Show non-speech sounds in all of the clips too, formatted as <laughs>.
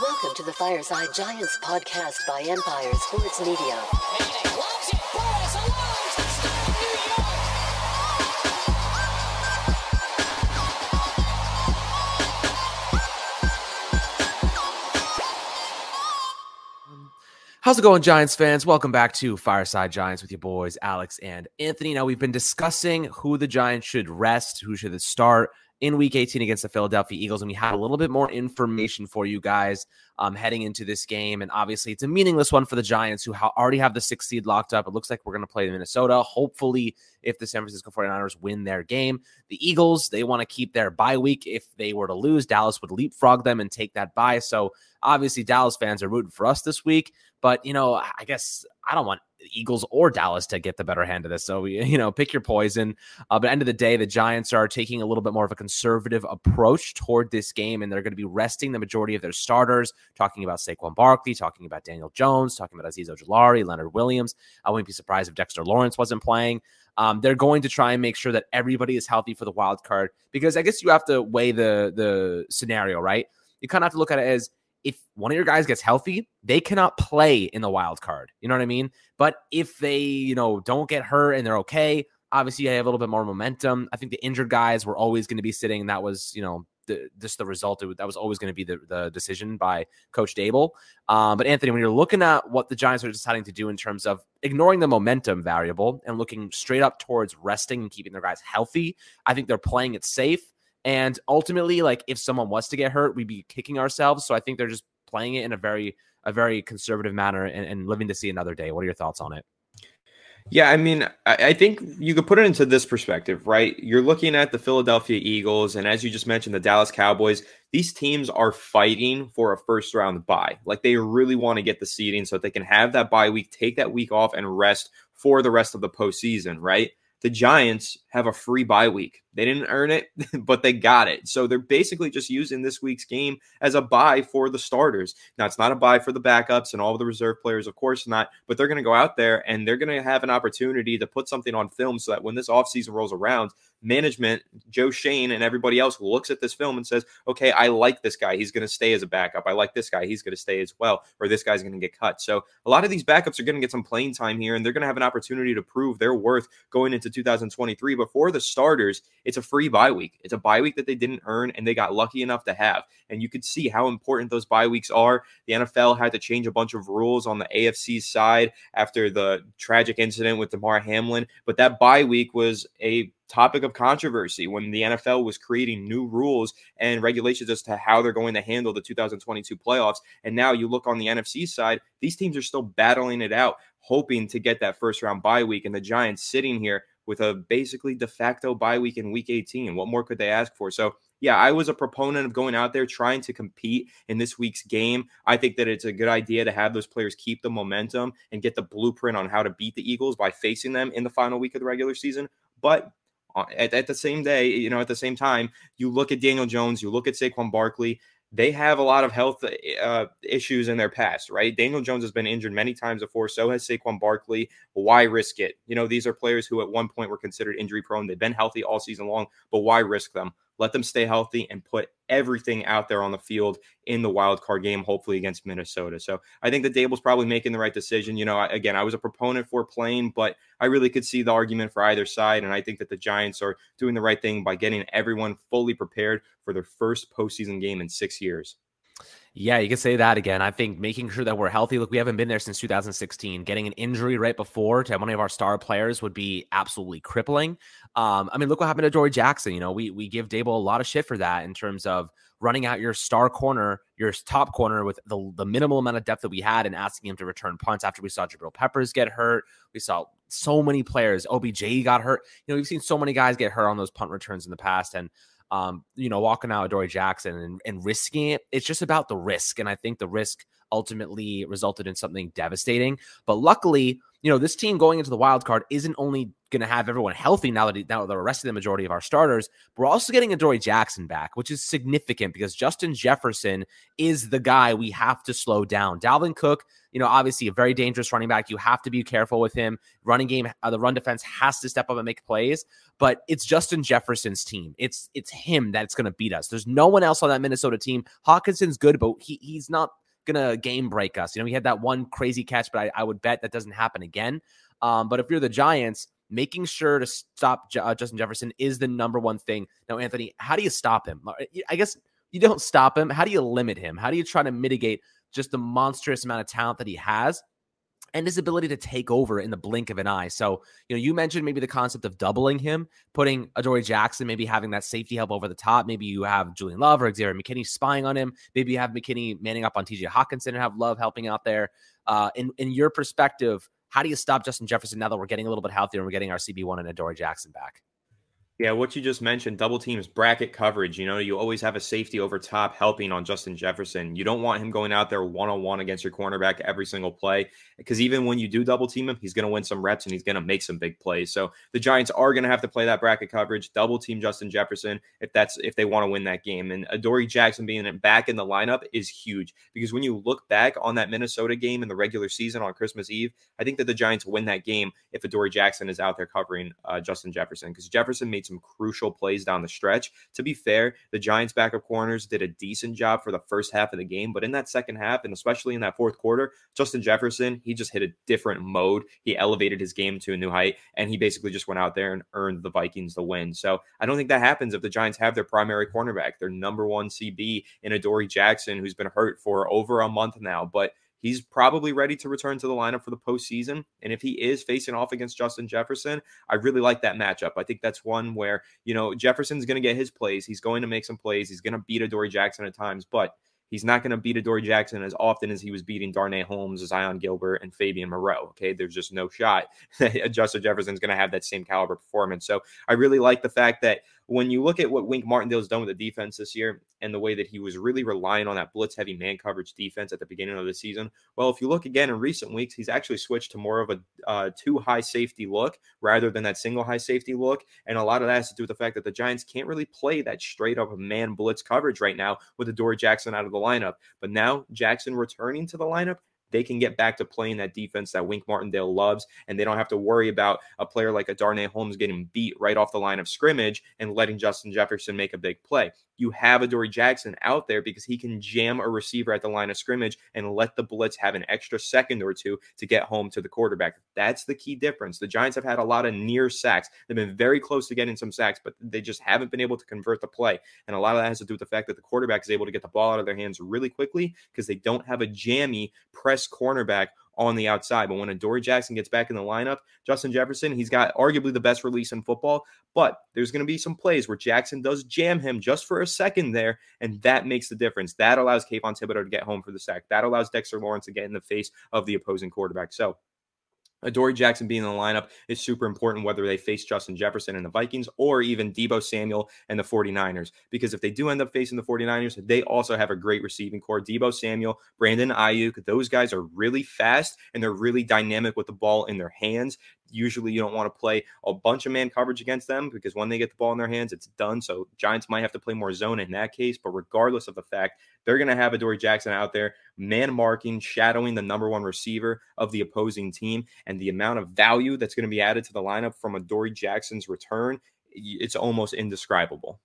Welcome to the Fireside Giants podcast by Empire Sports Media. How's it going, Giants fans? Welcome back to Fireside Giants with your boys, Alex and Anthony. Now, we've been discussing who the Giants should rest, who should start in week 18 against the Philadelphia Eagles. And we have a little bit more information for you guys um, heading into this game. And obviously, it's a meaningless one for the Giants, who ha- already have the sixth seed locked up. It looks like we're going to play Minnesota. Hopefully, if the San Francisco 49ers win their game, the Eagles, they want to keep their bye week. If they were to lose, Dallas would leapfrog them and take that bye. So obviously, Dallas fans are rooting for us this week. But, you know, I guess I don't want Eagles or Dallas to get the better hand of this. So, <laughs> you know, pick your poison. Uh, but end of the day, the Giants are taking a little bit more of a conservative approach toward this game, and they're going to be resting the majority of their starters, talking about Saquon Barkley, talking about Daniel Jones, talking about Azeez Ojulari, Leonard Williams. I wouldn't be surprised if Dexter Lawrence wasn't playing. Um, they're going to try and make sure that everybody is healthy for the wild card because I guess you have to weigh the the scenario, right? You kind of have to look at it as if one of your guys gets healthy, they cannot play in the wild card. You know what I mean? But if they, you know, don't get hurt and they're okay, obviously you have a little bit more momentum. I think the injured guys were always going to be sitting, that was, you know, the, just the result. That was always going to be the, the decision by Coach Daboll. Um, but Anthony, when you're looking at what the Giants are deciding to do in terms of ignoring the momentum variable and looking straight up towards resting and keeping their guys healthy, I think they're playing it safe. And ultimately, like if someone was to get hurt, we'd be kicking ourselves. So I think they're just playing it in a very a very conservative manner and, and living to see another day. What are your thoughts on it? Yeah, I mean, I think you could put it into this perspective, right? You're looking at the Philadelphia Eagles, and as you just mentioned, the Dallas Cowboys. These teams are fighting for a first round bye. Like they really want to get the seeding so that they can have that bye week, take that week off, and rest for the rest of the postseason, right? The Giants have a free bye week. They didn't earn it, <laughs> but they got it. So they're basically just using this week's game as a bye for the starters. Now, it's not a bye for the backups and all the reserve players, of course not, but they're going to go out there and they're going to have an opportunity to put something on film so that when this offseason rolls around, management, Joe Schoen, and everybody else looks at this film and says, okay, I like this guy. He's going to stay as a backup. I like this guy. He's going to stay as well, or this guy's going to get cut. So a lot of these backups are going to get some playing time here and they're going to have an opportunity to prove their worth going into 2023. But for the starters, it's a free bye week. It's a bye week that they didn't earn and they got lucky enough to have. And you could see how important those bye weeks are. The NFL had to change a bunch of rules on the AFC side after the tragic incident with Damar Hamlin, but that bye week was a topic of controversy when the NFL was creating new rules and regulations as to how they're going to handle the 2022 playoffs. And now you look on the NFC side, these teams are still battling it out, hoping to get that first round bye week. And the Giants sitting here with a basically de facto bye week in week 18. What more could they ask for? So, yeah, I was a proponent of going out there trying to compete in this week's game. I think that it's a good idea to have those players keep the momentum and get the blueprint on how to beat the Eagles by facing them in the final week of the regular season. But uh, at, at the same day, you know, at the same time, you look at Daniel Jones, you look at Saquon Barkley, they have a lot of health uh, issues in their past, right? Daniel Jones has been injured many times before. So has Saquon Barkley. Why risk it? You know, these are players who at one point were considered injury prone. They've been healthy all season long, but why risk them? Let them stay healthy and put everything out there on the field in the wild card game, hopefully against Minnesota. So I think the Daboll's probably making the right decision. You know, again, I was a proponent for playing, but I really could see the argument for either side. And I think that the Giants are doing the right thing by getting everyone fully prepared for their first postseason game in six years. Yeah, you can say that again. I think making sure that we're healthy. Look, we haven't been there since 2016. Getting an injury right before to one of our star players would be absolutely crippling. Um, I mean, look what happened to Adoree Jackson. You know, we we give Daboll a lot of shit for that in terms of running out your star corner, your top corner with the, the minimal amount of depth that we had and asking him to return punts after we saw Jabril Peppers get hurt. We saw so many players. OBJ got hurt. You know, we've seen so many guys get hurt on those punt returns in the past. And um, you know, walking out Adoree Jackson and, and risking it. It's just about the risk. And I think the risk ultimately resulted in something devastating. But luckily, you know, this team going into the wild card isn't only going to have everyone healthy now that he, now the rest of the majority of our starters. We're also getting Adoree Jackson back, which is significant because Justin Jefferson is the guy we have to slow down. Dalvin Cook, you know, obviously a very dangerous running back. You have to be careful with him. Running game, uh, the run defense has to step up and make plays. But it's Justin Jefferson's team. It's it's him that's going to beat us. There's no one else on that Minnesota team. Hockenson's good, but he he's not gonna game break us. You know, he had that one crazy catch, but I, I would bet that doesn't happen again. Um, but if you're the Giants, making sure to stop uh, Justin Jefferson is the number one thing. Now, Anthony, how do you stop him? I guess you don't stop him. How do you limit him? How do you try to mitigate just the monstrous amount of talent that he has? and his ability to take over in the blink of an eye. So, you know, you mentioned maybe the concept of doubling him, putting Adoree Jackson, maybe having that safety help over the top. Maybe you have Julian Love or Xavier McKinney spying on him. Maybe you have McKinney manning up on TJ Hockenson and have Love helping out there. Uh, in in your perspective, how do you stop Justin Jefferson now that we're getting a little bit healthier and we're getting our CB1 and Adoree Jackson back? Yeah, what you just mentioned, double teams, bracket coverage. You know, you always have a safety over top helping on Justin Jefferson. You don't want him going out there one on one against your cornerback every single play because even when you do double team him, he's going to win some reps and he's going to make some big plays. So the Giants are going to have to play that bracket coverage, double team Justin Jefferson if that's if they want to win that game. And Adoree Jackson being back in the lineup is huge because when you look back on that Minnesota game in the regular season on Christmas Eve, I think that the Giants win that game if Adoree Jackson is out there covering uh, Justin Jefferson because Jefferson made some crucial plays down the stretch. To be fair, the Giants' backup corners did a decent job for the first half of the game, but in that second half, and especially in that fourth quarter, Justin Jefferson, he just hit a different mode. He elevated his game to a new height, and he basically just went out there and earned the Vikings the win. So I don't think that happens if the Giants have their primary cornerback, their number one CB in Adoree Jackson, who's been hurt for over a month now. But He's probably ready to return to the lineup for the postseason. And if he is facing off against Justin Jefferson, I really like that matchup. I think that's one where, you know, Jefferson's going to get his plays. He's going to make some plays. He's going to beat Adoree Jackson at times, but He's not going to beat Adoree Jackson as often as he was beating Darnay Holmes, Zyon Gilbert, and Fabian Moreau. Okay, there's just no shot <laughs> that Justin Jefferson's going to have that same caliber performance. So I really like the fact that when you look at what Wink Martindale's done with the defense this year and the way that he was really relying on that blitz heavy man coverage defense at the beginning of the season, well, if you look again in recent weeks, he's actually switched to more of a uh, two high safety look rather than that single high safety look. And a lot of that has to do with the fact that the Giants can't really play that straight up man blitz coverage right now with Adoree Jackson out of the lineup. But now Jackson returning to the lineup, they can get back to playing that defense that Wink Martindale loves, and they don't have to worry about a player like a Darnay Holmes getting beat right off the line of scrimmage and letting Justin Jefferson make a big play you have Adoree Jackson out there because he can jam a receiver at the line of scrimmage and let the blitz have an extra second or two to get home to the quarterback. That's the key difference. The Giants have had a lot of near sacks. They've been very close to getting some sacks, but they just haven't been able to convert the play. And a lot of that has to do with the fact that the quarterback is able to get the ball out of their hands really quickly because they don't have a jammy press cornerback on the outside. But when Adoree Jackson gets back in the lineup, Justin Jefferson, he's got arguably the best release in football. But there's going to be some plays where Jackson does jam him just for a second there, and that makes the difference. That allows Kayvon Thibodeaux to get home for the sack. That allows Dexter Lawrence to get in the face of the opposing quarterback. So Adoree Jackson being in the lineup is super important whether they face Justin Jefferson and the Vikings or even Deebo Samuel and the 49ers. Because if they do end up facing the 49ers, they also have a great receiving corps. Deebo Samuel, Brandon Aiyuk, those guys are really fast and they're really dynamic with the ball in their hands usually you don't want to play a bunch of man coverage against them because when they get the ball in their hands, it's done. So Giants might have to play more zone in that case. But regardless of the fact, they're going to have Adoree Jackson out there, man marking, shadowing the number one receiver of the opposing team. And the amount of value that's going to be added to the lineup from Adoree Jackson's return, it's almost indescribable.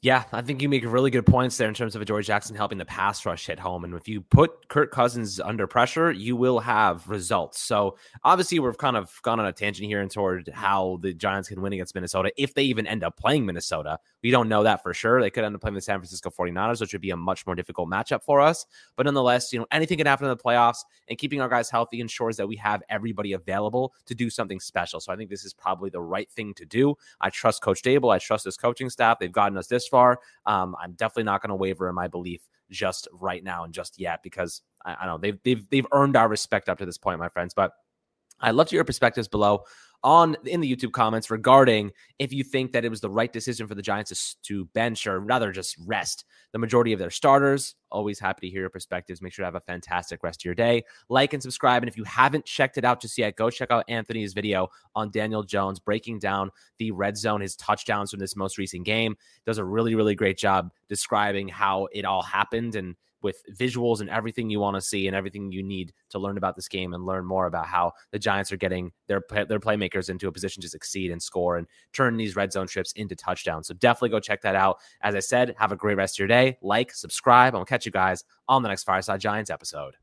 Yeah, I think you make really good points there in terms of George Jackson helping the pass rush hit home. And if you put Kirk Cousins under pressure, you will have results. So obviously, we've kind of gone on a tangent here and toward how the Giants can win against Minnesota if they even end up playing Minnesota. We don't know that for sure. They could end up playing the San Francisco 49ers, which would be a much more difficult matchup for us. But nonetheless, you know, anything can happen in the playoffs and keeping our guys healthy ensures that we have everybody available to do something special. So I think this is probably the right thing to do. I trust Coach Daboll. I trust his coaching staff. They've gotten us this far. Um, I'm definitely not going to waver in my belief just right now and just yet because I, I don't know they've they've they've earned our respect up to this point, my friends. But I'd love to hear perspectives below on in the YouTube comments regarding if you think that it was the right decision for the Giants to, to bench or rather just rest the majority of their starters. Always happy to hear your perspectives. Make sure to have a fantastic rest of your day. Like and subscribe. And if you haven't checked it out just yet, go check out Anthony's video on Daniel Jones breaking down the red zone, his touchdowns from this most recent game. Does a really, really great job describing how it all happened and with visuals and everything you want to see and everything you need to learn about this game and learn more about how the Giants are getting their their playmakers into a position to succeed and score and turn these red zone trips into touchdowns. So definitely go check that out. As I said, have a great rest of your day. Like, subscribe. I'll catch you guys on the next Fireside Giants episode.